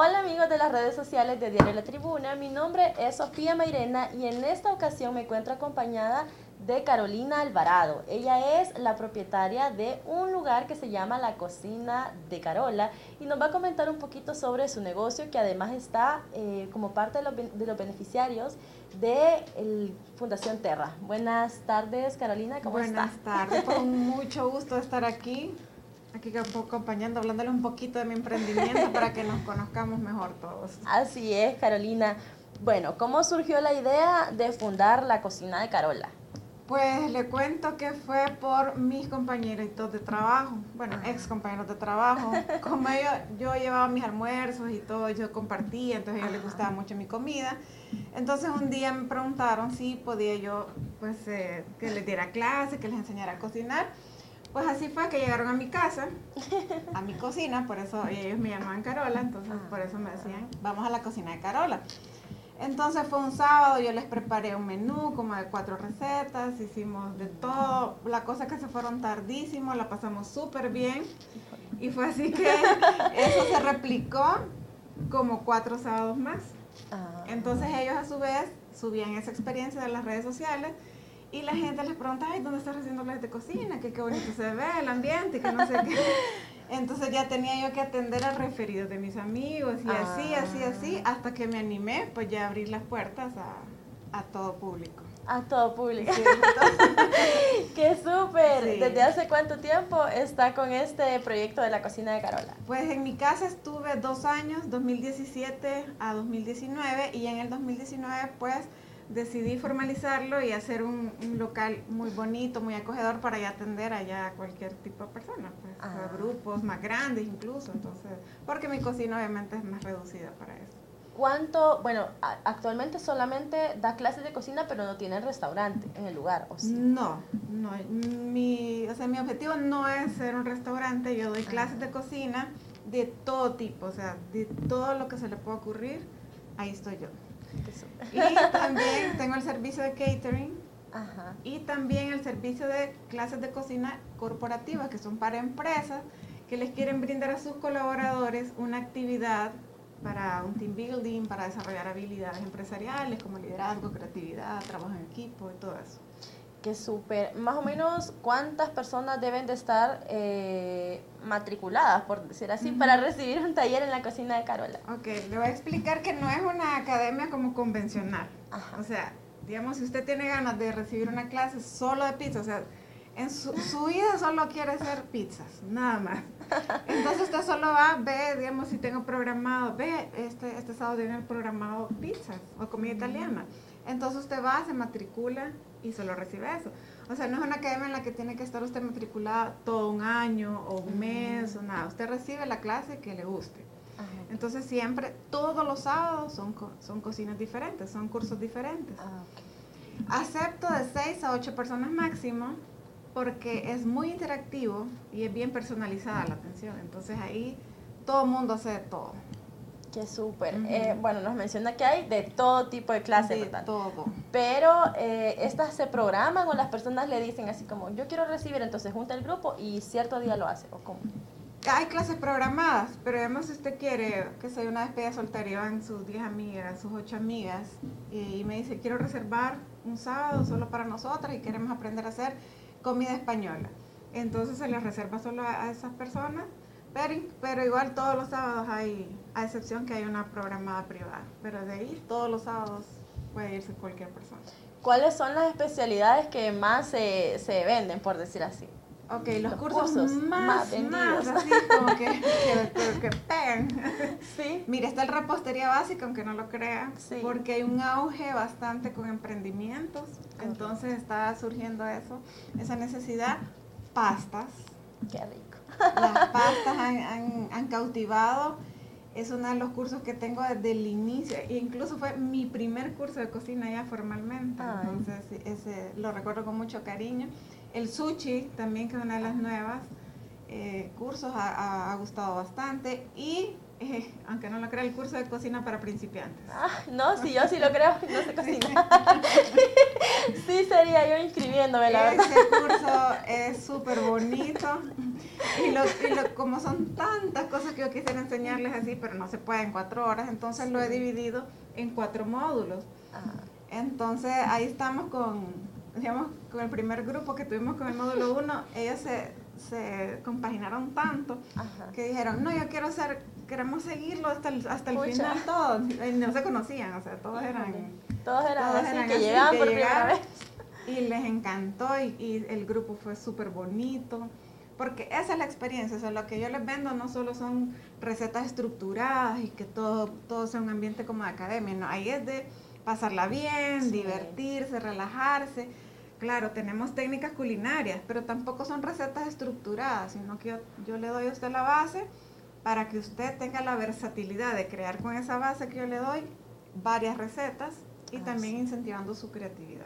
Hola amigos de las redes sociales de Diario La Tribuna, mi nombre es Sofía Mairena y en esta ocasión me encuentro acompañada de Carolina Alvarado. Ella es la propietaria de un lugar que se llama La Cocina de Carola y nos va a comentar un poquito sobre su negocio que además está eh, como parte de los, de los beneficiarios de el Fundación Terra. Buenas tardes Carolina, ¿cómo Buenas tardes, con mucho gusto estar aquí aquí acompañando, hablándole un poquito de mi emprendimiento para que nos conozcamos mejor todos. Así es, Carolina. Bueno, ¿cómo surgió la idea de fundar la cocina de Carola? Pues le cuento que fue por mis compañeritos de trabajo, bueno, ex compañeros de trabajo. Como ellos, yo llevaba mis almuerzos y todo, yo compartía, entonces a ellos les gustaba mucho mi comida. Entonces un día me preguntaron si podía yo, pues, eh, que les diera clase, que les enseñara a cocinar. Pues así fue que llegaron a mi casa, a mi cocina, por eso ellos me llamaban Carola, entonces ah. por eso me decían, vamos a la cocina de Carola. Entonces fue un sábado, yo les preparé un menú como de cuatro recetas, hicimos de todo, la cosa que se fueron tardísimo, la pasamos súper bien y fue así que eso se replicó como cuatro sábados más. Ah. Entonces ellos a su vez subían esa experiencia de las redes sociales y la gente les pregunta, ay, ¿dónde estás haciendo clases de cocina? Que qué bonito se ve el ambiente que no sé qué. Entonces ya tenía yo que atender al referido de mis amigos y así, así, así, ah. hasta que me animé, pues ya abrir las puertas a, a todo público. A todo público. ¡Qué súper! ¿Desde hace cuánto tiempo está con este proyecto de la cocina de Carola? Pues en mi casa estuve dos años, 2017 a 2019, y en el 2019 pues decidí formalizarlo y hacer un, local muy bonito, muy acogedor para ya atender allá a cualquier tipo de persona, pues, a ah. grupos más grandes incluso, entonces, porque mi cocina obviamente es más reducida para eso. ¿Cuánto, bueno, actualmente solamente da clases de cocina, pero no tiene restaurante en el lugar, ¿o sí? No, no, mi, o sea, mi objetivo no es ser un restaurante, yo doy ah. clases de cocina de todo tipo, o sea, de todo lo que se le pueda ocurrir, ahí estoy yo. Y también tengo el servicio de catering. Y también el servicio de clases de cocina corporativas, que son para empresas que les quieren brindar a sus colaboradores una actividad para un team building, para desarrollar habilidades empresariales como liderazgo, creatividad, trabajo en equipo y todo eso. Qué súper. Más o menos, ¿cuántas personas deben de estar eh, matriculadas, por decir así, para recibir un taller en la cocina de Carola? Ok, le voy a explicar que no es una academia como convencional. O sea, digamos, si usted tiene ganas de recibir una clase solo de pizza, o sea, en su, vida solo quiere hacer pizzas, nada más. Entonces usted solo va, ve, digamos, si tengo programado, ve, este, este sábado tiene programado pizzas o comida italiana. Entonces usted va, se matricula y solo recibe eso. O sea, no es una academia en la que tiene que estar usted matriculada todo un año o un mes o nada. Usted recibe la clase que le guste. Entonces siempre, todos los sábados son, son cocinas diferentes, son cursos diferentes. Ah, Acepto de 6 a 8 personas máximo porque es muy interactivo y es bien personalizada la atención. Entonces ahí todo el mundo hace de todo. Qué súper. Eh, bueno, nos menciona que hay de todo tipo de clases, de todo. Pero eh, estas se programan o las personas le dicen así como, yo quiero recibir, entonces junta el grupo y cierto día lo hace, ¿o cómo? Hay clases programadas, pero además si usted quiere que sea una despedida soltera van sus 10 amigas, sus 8 amigas, y me dice, quiero reservar un sábado solo para nosotras y queremos aprender a hacer comida española. Entonces se les reserva solo a esas personas pero, igual todos los sábados hay, a excepción que hay una programada privada. Pero de ahí todos los sábados puede irse cualquier persona. ¿Cuáles son las especialidades que más se, se venden, por decir así? Ok, los, cursos, más, más, así como que, que, pegan. Sí. Mira, está el repostería básica, aunque no lo crean, porque hay un auge bastante con emprendimientos, entonces está surgiendo eso, esa necesidad. Pastas. Qué rico Las pastas han, han, cautivado. Es uno de los cursos que tengo desde el inicio. E incluso fue mi primer curso de cocina ya formalmente. Entonces, ese lo recuerdo con mucho cariño. El sushi también, que es una de las nuevas eh, cursos, ha, ha gustado bastante. Y eh, aunque no lo crea, el curso de cocina para principiantes. Ah, no, si yo sí lo creo, no sé cocinar. sí sería yo inscribiéndome, la verdad. Ese curso es súper bonito. Y, lo, como son tantas cosas que yo quisiera enseñarles así, pero no se puede en cuatro horas, entonces lo he dividido en cuatro módulos. Entonces ahí estamos con, digamos, con el primer grupo que tuvimos con el módulo 1. Ellos se, se compaginaron tanto que dijeron, no, yo quiero ser queremos seguirlo hasta el, hasta el final todos. No se conocían, o sea, todos eran... Todos eran, así, que llegaban por primera vez. Y les encantó y, el grupo fue súper bonito. Porque esa es la experiencia, o sea, lo que yo les vendo no solo son recetas estructuradas y que todo, todo sea un ambiente como de academia, no, ahí es de pasarla bien, divertirse, relajarse. Claro, tenemos técnicas culinarias, pero tampoco son recetas estructuradas, sino que yo, yo le doy a usted la base para que usted tenga la versatilidad de crear con esa base que yo le doy varias recetas y también incentivando su creatividad.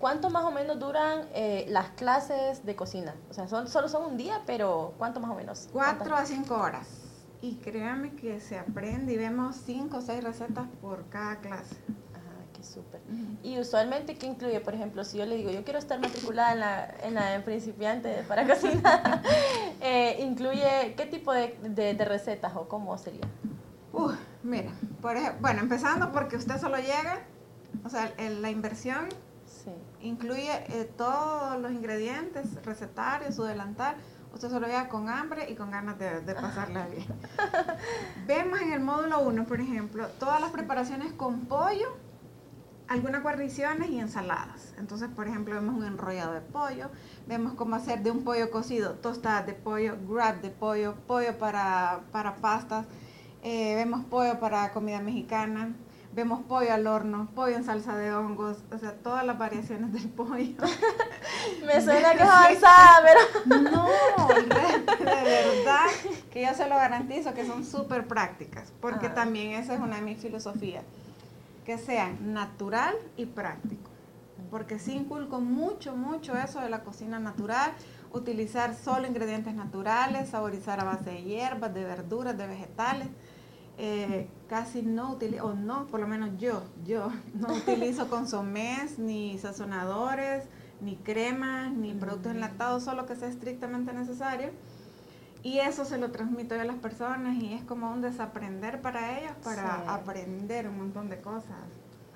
¿Cuánto más o menos duran eh, las clases de cocina? O sea, son, solo son un día, pero ¿cuánto más o menos? Cuatro a cinco horas. Y créanme que se aprende y vemos cinco o seis recetas por cada clase súper. Y usualmente, ¿qué incluye? Por ejemplo, si yo le digo, yo quiero estar matriculada en la, en la principiante para cocina, eh, ¿incluye qué tipo de, de, recetas o cómo sería? Uh, mira, por ejemplo, bueno, empezando porque usted solo llega, o sea, la inversión incluye eh, todos los ingredientes, recetarios, su delantal, usted solo llega con hambre y con ganas de, de pasarla bien. Vemos en el módulo 1, por ejemplo, todas las preparaciones con pollo algunas guarniciones y ensaladas. Entonces, por ejemplo, vemos un enrollado de pollo, vemos cómo hacer de un pollo cocido tostadas de pollo, grab de pollo, pollo para, para pastas, eh, vemos pollo para comida mexicana, vemos pollo al horno, pollo en salsa de hongos, o sea, todas las variaciones del pollo. Me suena que es avanzada, pero... No, de, verdad que yo se lo garantizo que son súper prácticas, porque ah. también esa es una de mis filosofías que sean natural y práctico. Porque sí inculco mucho, mucho eso de la cocina natural, utilizar solo ingredientes naturales, saborizar a base de hierbas, de verduras, de vegetales. Eh, casi no utilizo, o no, por lo menos yo, yo no utilizo consomés, ni sazonadores, ni cremas, ni productos enlatados, solo que sea estrictamente necesario y eso se lo transmito yo a las personas y es como un desaprender para ellos para aprender un montón de cosas.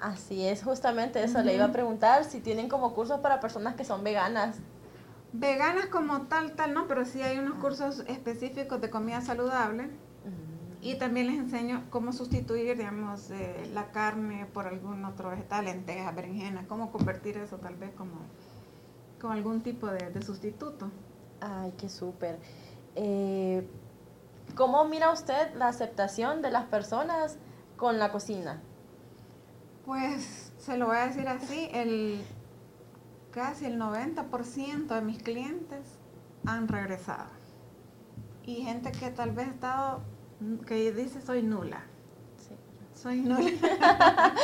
Así es, justamente eso le iba a preguntar si tienen como cursos para personas que son veganas. Veganas como tal, tal, no, pero sí hay unos cursos específicos de comida saludable. Y también les enseño cómo sustituir, digamos, eh, la carne por algún otro vegetal, lentejas, berenjena, cómo convertir eso tal vez como con algún tipo de, de sustituto. Ay, qué súper. Eh, ¿Cómo mira usted la aceptación de las personas con la cocina? Pues se lo voy a decir así, el, casi el 90% de mis clientes han regresado. Y gente que tal vez ha estado, que dice soy nula. Soy nula.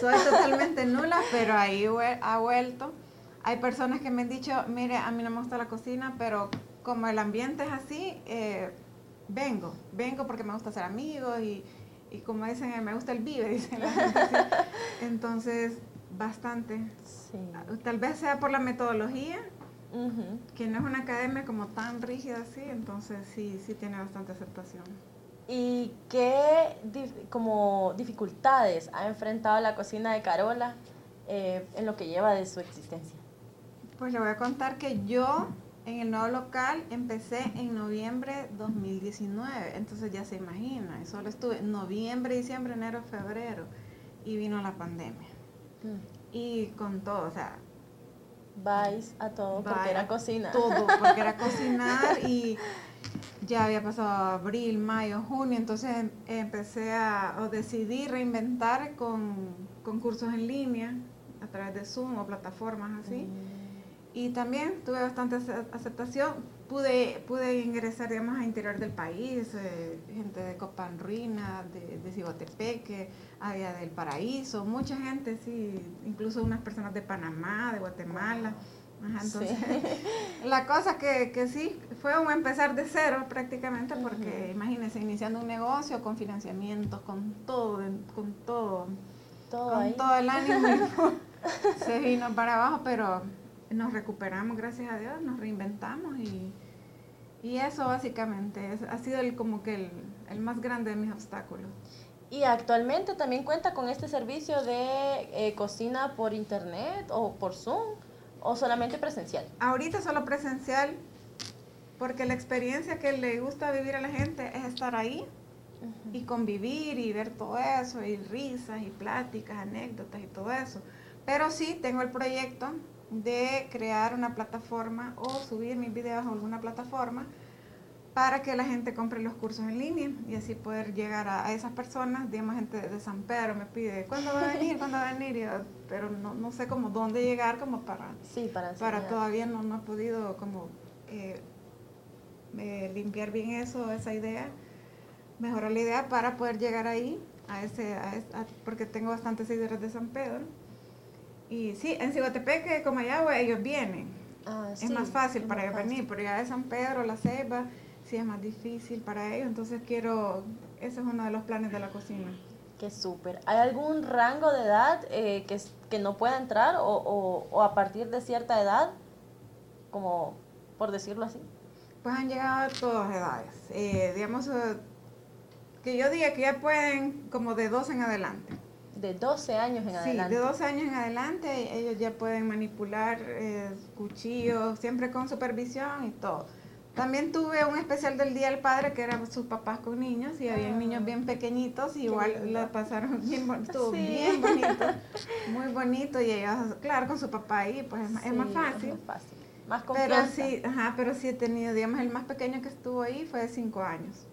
soy totalmente nula, pero ahí ha vuelto. Hay personas que me han dicho, mire, a mí no me gusta la cocina, pero como el ambiente es así, eh, vengo, vengo porque me gusta ser amigos y, como dicen, me gusta el vive, dicen la gente. Entonces, bastante. Tal vez sea por la metodología, que no es una academia como tan rígida así, entonces sí, sí tiene bastante aceptación. ¿Y qué como dificultades ha enfrentado la cocina de Carola eh, en lo que lleva de su existencia? Pues le voy a contar que yo en el nuevo local empecé en noviembre 2019, entonces ya se imagina, solo estuve noviembre, diciembre, enero, febrero y vino la pandemia. Mm. Y con todo, o sea... Vais a todo porque era cocina. Todo, porque era cocinar y ya había pasado abril, mayo, junio, entonces em, empecé a, o decidí reinventar con, cursos en línea a través de Zoom o plataformas así. Mm. Y también tuve bastante aceptación pude, pude ingresar, digamos, a interior del país, eh, gente de Copán Ruina, de, de Cibotepeque, había del Paraíso, mucha gente, sí, incluso unas personas de Panamá, de Guatemala. Ajá, entonces, la cosa que, que sí, fue un empezar de cero prácticamente, porque imagínense, iniciando un negocio con financiamientos, con todo, con todo, con todo el ánimo, se vino para abajo, pero nos recuperamos, gracias a Dios, nos reinventamos y, y eso básicamente ha sido el, como que el, el, más grande de mis obstáculos. ¿Y actualmente también cuenta con este servicio de eh, cocina por internet o por Zoom o solamente presencial? Ahorita solo presencial porque la experiencia que le gusta vivir a la gente es estar ahí y convivir y ver todo eso y risas y pláticas, anécdotas y todo eso. Pero sí tengo el proyecto de crear una plataforma o subir mis videos a alguna plataforma para que la gente compre los cursos en línea y así poder llegar a, esas personas, digamos gente de San Pedro me pide, ¿cuándo va a venir? ¿Cuándo va a venir? pero no, no, sé cómo dónde llegar como para, sí, para, para todavía no, no he podido como eh, eh, limpiar bien eso, esa idea, mejorar la idea para poder llegar ahí, a ese, a, porque tengo bastantes seguidores de San Pedro y sí, en Cihuatepeque, como allá, ellos vienen. Ah, es más fácil para ellos venir, pero ya de San Pedro, La Ceiba, sí es más difícil para ellos. Entonces quiero, ese es uno de los planes de la cocina. Qué súper. ¿Hay algún rango de edad eh, que, que no pueda entrar o, o, o, a partir de cierta edad? Como por decirlo así. Pues han llegado a todas edades. Eh, digamos, eh, que yo diga que ya pueden como de dos en adelante de 12 años en adelante. Sí, de 12 años en adelante ellos ya pueden manipular eh, cuchillos, siempre con supervisión y todo. También tuve un especial del Día del Padre que eran sus papás con niños y había ah, niños bien pequeñitos y igual la pasaron bien, estuvo bien bonito, muy bonito y ellos, claro, con su papá ahí, pues es, más fácil. Es más fácil. Más Pero sí, ajá, pero sí he tenido, digamos, el más pequeño que estuvo ahí fue de 5 años.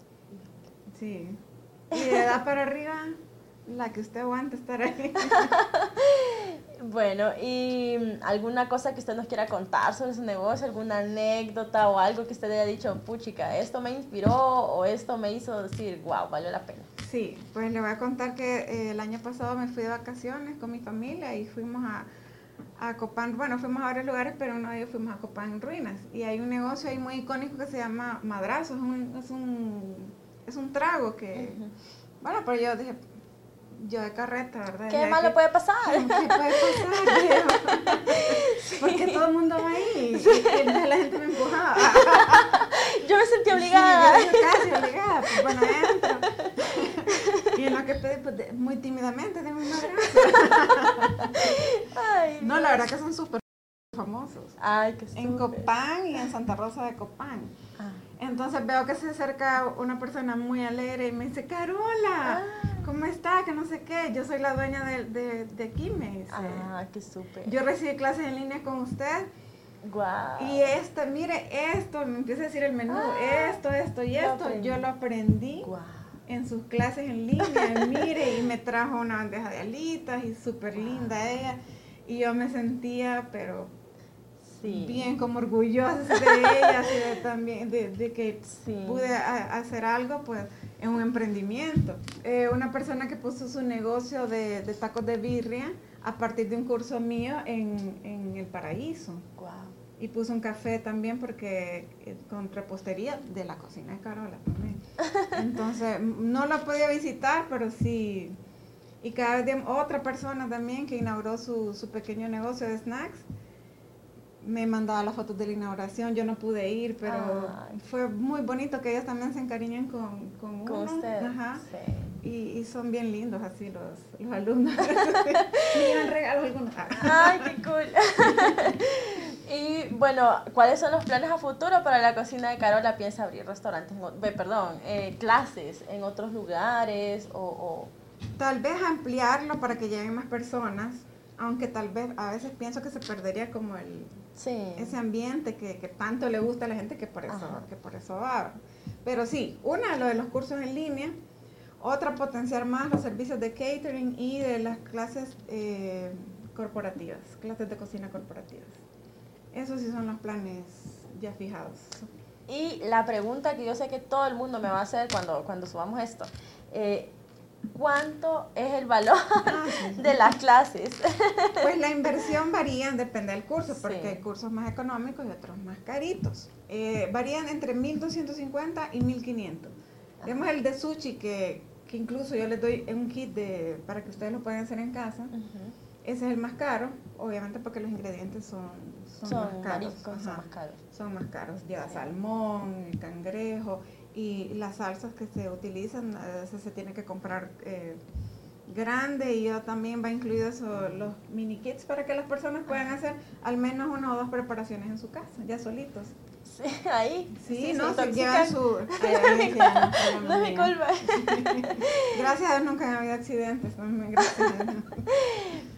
Sí. Y de edad para arriba, la que usted aguante estar ahí. bueno, ¿y alguna cosa que usted nos quiera contar sobre su negocio? ¿Alguna anécdota o algo que usted haya dicho, puchica, esto me inspiró o esto me hizo decir, wow, valió la pena? Sí, pues le voy a contar que eh, el año pasado me fui de vacaciones con mi familia y fuimos a, a Copán, bueno, fuimos a varios lugares, pero uno de ellos fuimos a Copán Ruinas. Y hay un negocio ahí muy icónico que se llama Madrazo, es un, es un, es un trago que, bueno, pero yo dije, yo de carreta, ¿verdad? ¿Qué malo puede pasar? ¿Qué puede pasar? Porque todo el mundo va ahí. Y la gente me empujaba. yo me sentí obligada. Sí, yo casi obligada. Pues bueno, entro. Y en lo que pedí, pues muy tímidamente, de mi madre. Ay, no, la verdad que son súper famosos. Ay, qué En Copán y en Santa Rosa de Copán. Ah. Entonces veo que se acerca una persona muy alegre y me dice, Carola, ah. ¿Cómo está? Que no sé qué. Yo soy la dueña de, de, de dice. Ah, qué súper. Yo recibí clases en línea con usted. Wow. Y esto, mire, esto, me empieza a decir el menú, ah. esto, esto y esto. Yo lo aprendí. En sus clases en línea, mire, y me trajo una bandeja de alitas y súper linda ella. Y yo me sentía, pero bien como orgullosa de ella, de, también, de, que pude hacer algo pues en un emprendimiento. Eh, una persona que puso su negocio de, tacos de birria a partir de un curso mío en, en El Paraíso. Y puso un café también porque eh, con repostería de la cocina de Carola también. Entonces, no la podía visitar, pero sí. Y cada día otra persona también que inauguró su, su pequeño negocio de snacks me mandaba las fotos de la inauguración, yo no pude ir, pero fue muy bonito que ellos también se encariñen con, con, con usted. Ajá. Sí. Y, y, son bien lindos así los, los alumnos. me llevan regalos algunos. Ay, qué cool. y bueno, ¿cuáles son los planes a futuro para la cocina de Carola? ¿Piensa abrir restaurantes, perdón, eh, clases en otros lugares o, o... Tal vez ampliarlo para que lleguen más personas, aunque tal vez a veces pienso que se perdería como el ese ambiente que, que, tanto le gusta a la gente que por eso, que por eso va. Pero sí, una, lo de los cursos en línea, otra, potenciar más los servicios de catering y de las clases eh, corporativas, clases de cocina corporativas. Esos sí son los planes ya fijados. Y la pregunta que yo sé que todo el mundo me va a hacer cuando, cuando subamos esto, eh, ¿cuánto es el valor ah, de las clases? Pues la inversión varía, depende del curso, porque hay cursos más económicos y otros más caritos. Eh, varían entre 1.250 y 1.500. Tenemos el de sushi que, que, incluso yo les doy un kit de, para que ustedes lo puedan hacer en casa. Ese es el más caro, obviamente porque los ingredientes son, son, más caros. son más caros. Son más caros. Lleva salmón, cangrejo y las salsas que se utilizan, a veces se tiene que comprar eh, grande y yo también va incluido eso, los mini kits para que las personas puedan hacer al menos una o dos preparaciones en su casa, ya solitos. Sí, ahí. Sí, no, se llevan su... no es mi culpa. gracias a Dios nunca ha habido accidentes.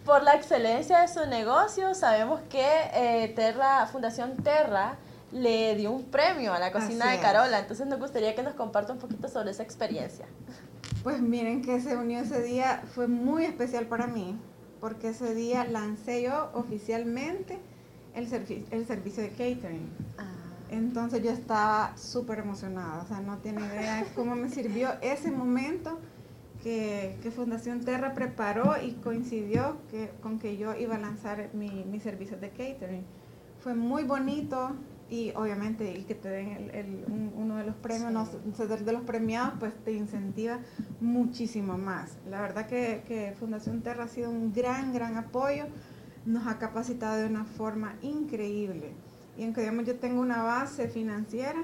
Por la excelencia de su negocio, sabemos que eh, Terra, Fundación Terra le dio un premio a la cocina de Carola. Entonces nos gustaría que nos comparta un poquito sobre esa experiencia. Pues miren que se unió ese día, fue muy especial para mí, porque ese día lancé yo oficialmente el, el servicio de catering. Ah. Entonces yo estaba súper emocionada, o sea, no tiene idea cómo me sirvió ese momento que, Fundación Terra preparó y coincidió que, con que yo iba a lanzar mi, mi servicio de catering. Fue muy bonito y obviamente y que te den el, uno de los premios, no ser de los premiados, pues te incentiva muchísimo más. La verdad que, que Fundación Terra ha sido un gran, gran apoyo, nos ha capacitado de una forma increíble y aunque digamos yo tengo una base financiera,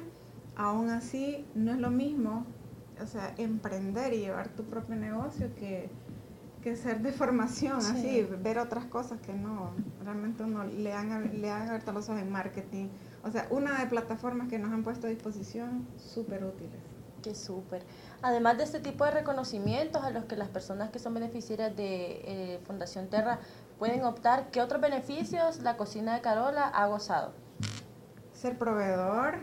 aún así no es lo mismo, o sea, emprender y llevar tu propio negocio que, que ser de formación, así, ver otras cosas que no, realmente uno le han, le han abierto los ojos en marketing. O sea, una de plataformas que nos han puesto a disposición súper útiles. Qué súper. Además de este tipo de reconocimientos a los que las personas que son beneficiarias de eh, Fundación Terra pueden optar, ¿qué otros beneficios la cocina de Carola ha gozado? ser proveedor,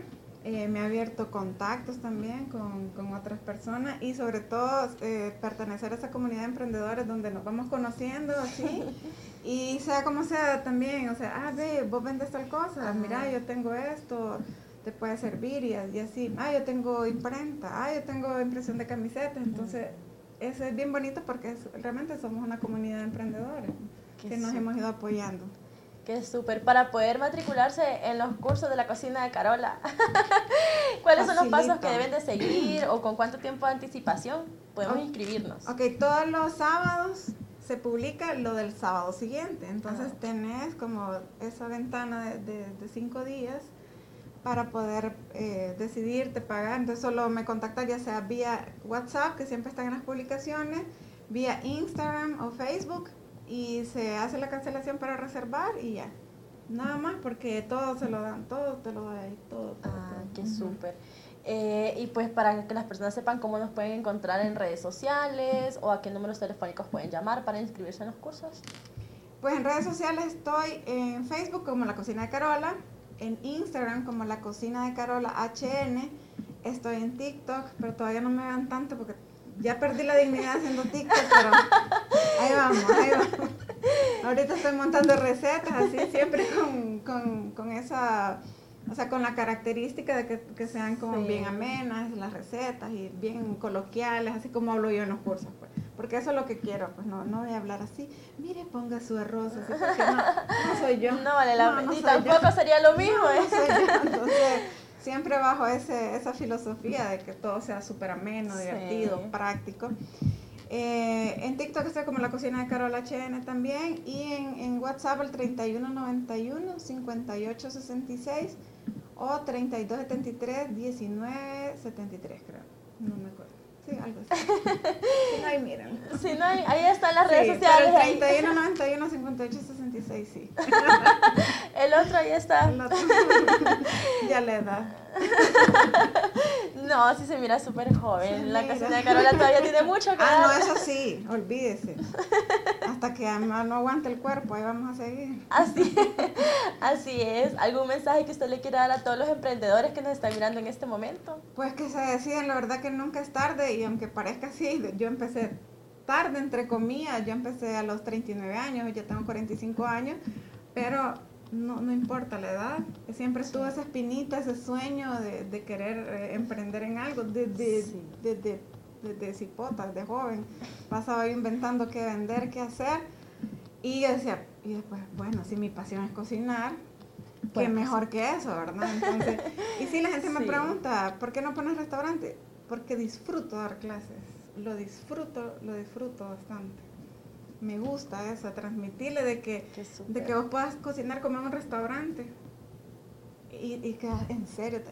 eh, me ha abierto contactos también con, con otras personas y sobre todo eh, pertenecer a esa comunidad de emprendedores donde nos vamos conociendo así. Y sea como sea también, o sea, ah, ve, vos vendes tal cosa, mira, yo tengo esto, te puede servir y, así, ah, yo tengo imprenta, ah, yo tengo impresión de camisetas, entonces eso es bien bonito porque realmente somos una comunidad de emprendedores que nos hemos ido apoyando. Qué súper. Para poder matricularse en los cursos de la cocina de Carola, ¿cuáles son los pasos que deben de seguir o con cuánto tiempo de anticipación podemos inscribirnos? Ok, todos los sábados se publica lo del sábado siguiente. Entonces ah. tenés como esa ventana de, cinco días para poder eh, decidirte pagar. Entonces solo me contactas ya sea vía WhatsApp, que siempre están en las publicaciones, vía Instagram o Facebook y se hace la cancelación para reservar y ya. Nada más porque todo se lo dan, todo te lo da ahí, todo. todo ah, qué súper. Eh, y pues para que las personas sepan cómo nos pueden encontrar en redes sociales o a qué números telefónicos pueden llamar para inscribirse en los cursos. Pues en redes sociales estoy en Facebook como La Cocina de Carola, en Instagram como La Cocina de Carola HN, estoy en TikTok, pero todavía no me vean tanto porque ya perdí la dignidad haciendo TikTok, pero ahí vamos, ahí vamos. Ahorita estoy montando recetas así, siempre con, con, con esa, o sea, con la característica de que, que sean como bien amenas las recetas y bien coloquiales, así como hablo yo en los cursos, pues. Porque eso es lo que quiero, pues no, no voy a hablar así, mire, ponga su arroz, así, porque no, no soy yo. No vale la pena, y tampoco sería lo mismo, ¿eh? No soy yo, entonces siempre bajo ese, esa filosofía de que todo sea súper ameno, divertido, práctico. Eh, en TikTok estoy como la cocina de Carol HN también y en, en WhatsApp el 3191 5866 o 3273 1973 creo. No me acuerdo. Sí, algo así. si no, ahí miren. Si no, ahí, ahí están las redes sociales. el 31, 91, 58, 66, sí. otro ahí está. Ya le da. no, sí se mira súper joven. la cocina de Carola todavía tiene mucho que Ah, no, eso sí, olvídese. Hasta que no aguante el cuerpo, ahí vamos a seguir. Así, así es. ¿Algún mensaje que usted le quiera dar a todos los emprendedores que nos están mirando en este momento? Pues que se deciden, la verdad que nunca es tarde y aunque parezca así, yo empecé tarde, entre comillas, yo empecé a los 39 años, ya tengo 45 años, pero no, no importa la edad, siempre estuvo esa espinita, ese sueño de, de querer eh, emprender en algo, desde, Sí. desde, desde cipotas, de joven. Pasaba inventando qué vender, qué hacer. Y yo decía, y después, bueno, si mi pasión es cocinar, qué mejor que eso, ¿verdad? Entonces, y si la gente me Sí. pregunta, ¿por qué no pones restaurante? Porque disfruto dar clases, lo disfruto, lo disfruto bastante. Me gusta eso, transmitirle de que, de que vos puedas cocinar como en un restaurante. Y, y que en serio te,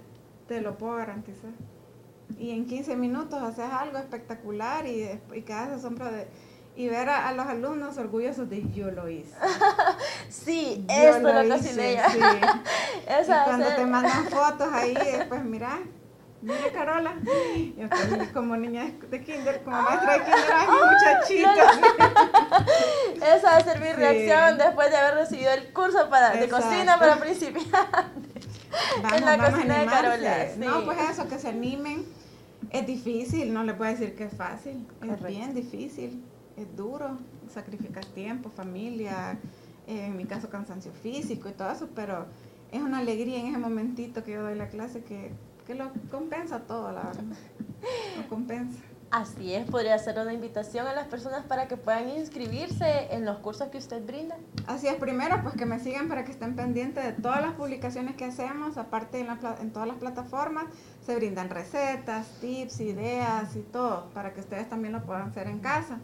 te lo puedo garantizar. Y en 15 minutos haces algo espectacular y, y quedas asombro de... Y ver a, a los alumnos orgullosos de yo lo hice. Sí, Yo esto lo, hice", cociné yo. sí. Y cuando te mandan fotos ahí, después mira, mira Carola. Yo estoy como niña de, de kinder, como maestra de kinder, ay, mi muchachita. Esa va a ser mi Sí. reacción después de haber recibido el curso para, de cocina para principiantes. Vamos, en la vamos cocina de. Carola. sí. No, pues eso, que se animen. Es difícil, no le puedo decir que es fácil. Es bien difícil, es duro. Sacrificas tiempo, familia, eh, en mi caso cansancio físico y todo eso, pero es una alegría en ese momentito que yo doy la clase que, que lo compensa todo, la verdad. Lo compensa. Así es, podría ser una invitación a las personas para que puedan inscribirse en los cursos que usted brinda. Así es, primero pues que me sigan para que estén pendientes de todas las publicaciones que hacemos, aparte en, la en todas las plataformas se brindan recetas, tips, ideas y todo, para que ustedes también lo puedan hacer en casa.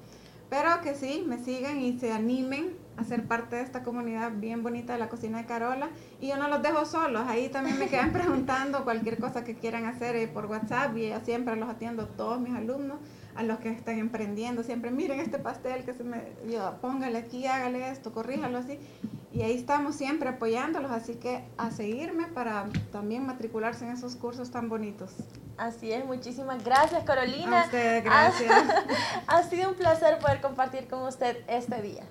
Pero que sí, me sigan y se animen a ser parte de esta comunidad bien bonita de la cocina de Carola. Y yo no los dejo solos, ahí también me quedan preguntando cualquier cosa que quieran hacer eh, por WhatsApp y yo siempre los atiendo a todos mis alumnos, a los que están emprendiendo, siempre miren este pastel que se me yo, póngale aquí, hágale esto, corríjalo así. Y ahí estamos siempre apoyándolos, así que a seguirme para también matricularse en esos cursos tan bonitos. Así es, muchísimas gracias Carolina. A ustedes, gracias. ha sido un placer poder compartir con usted este día.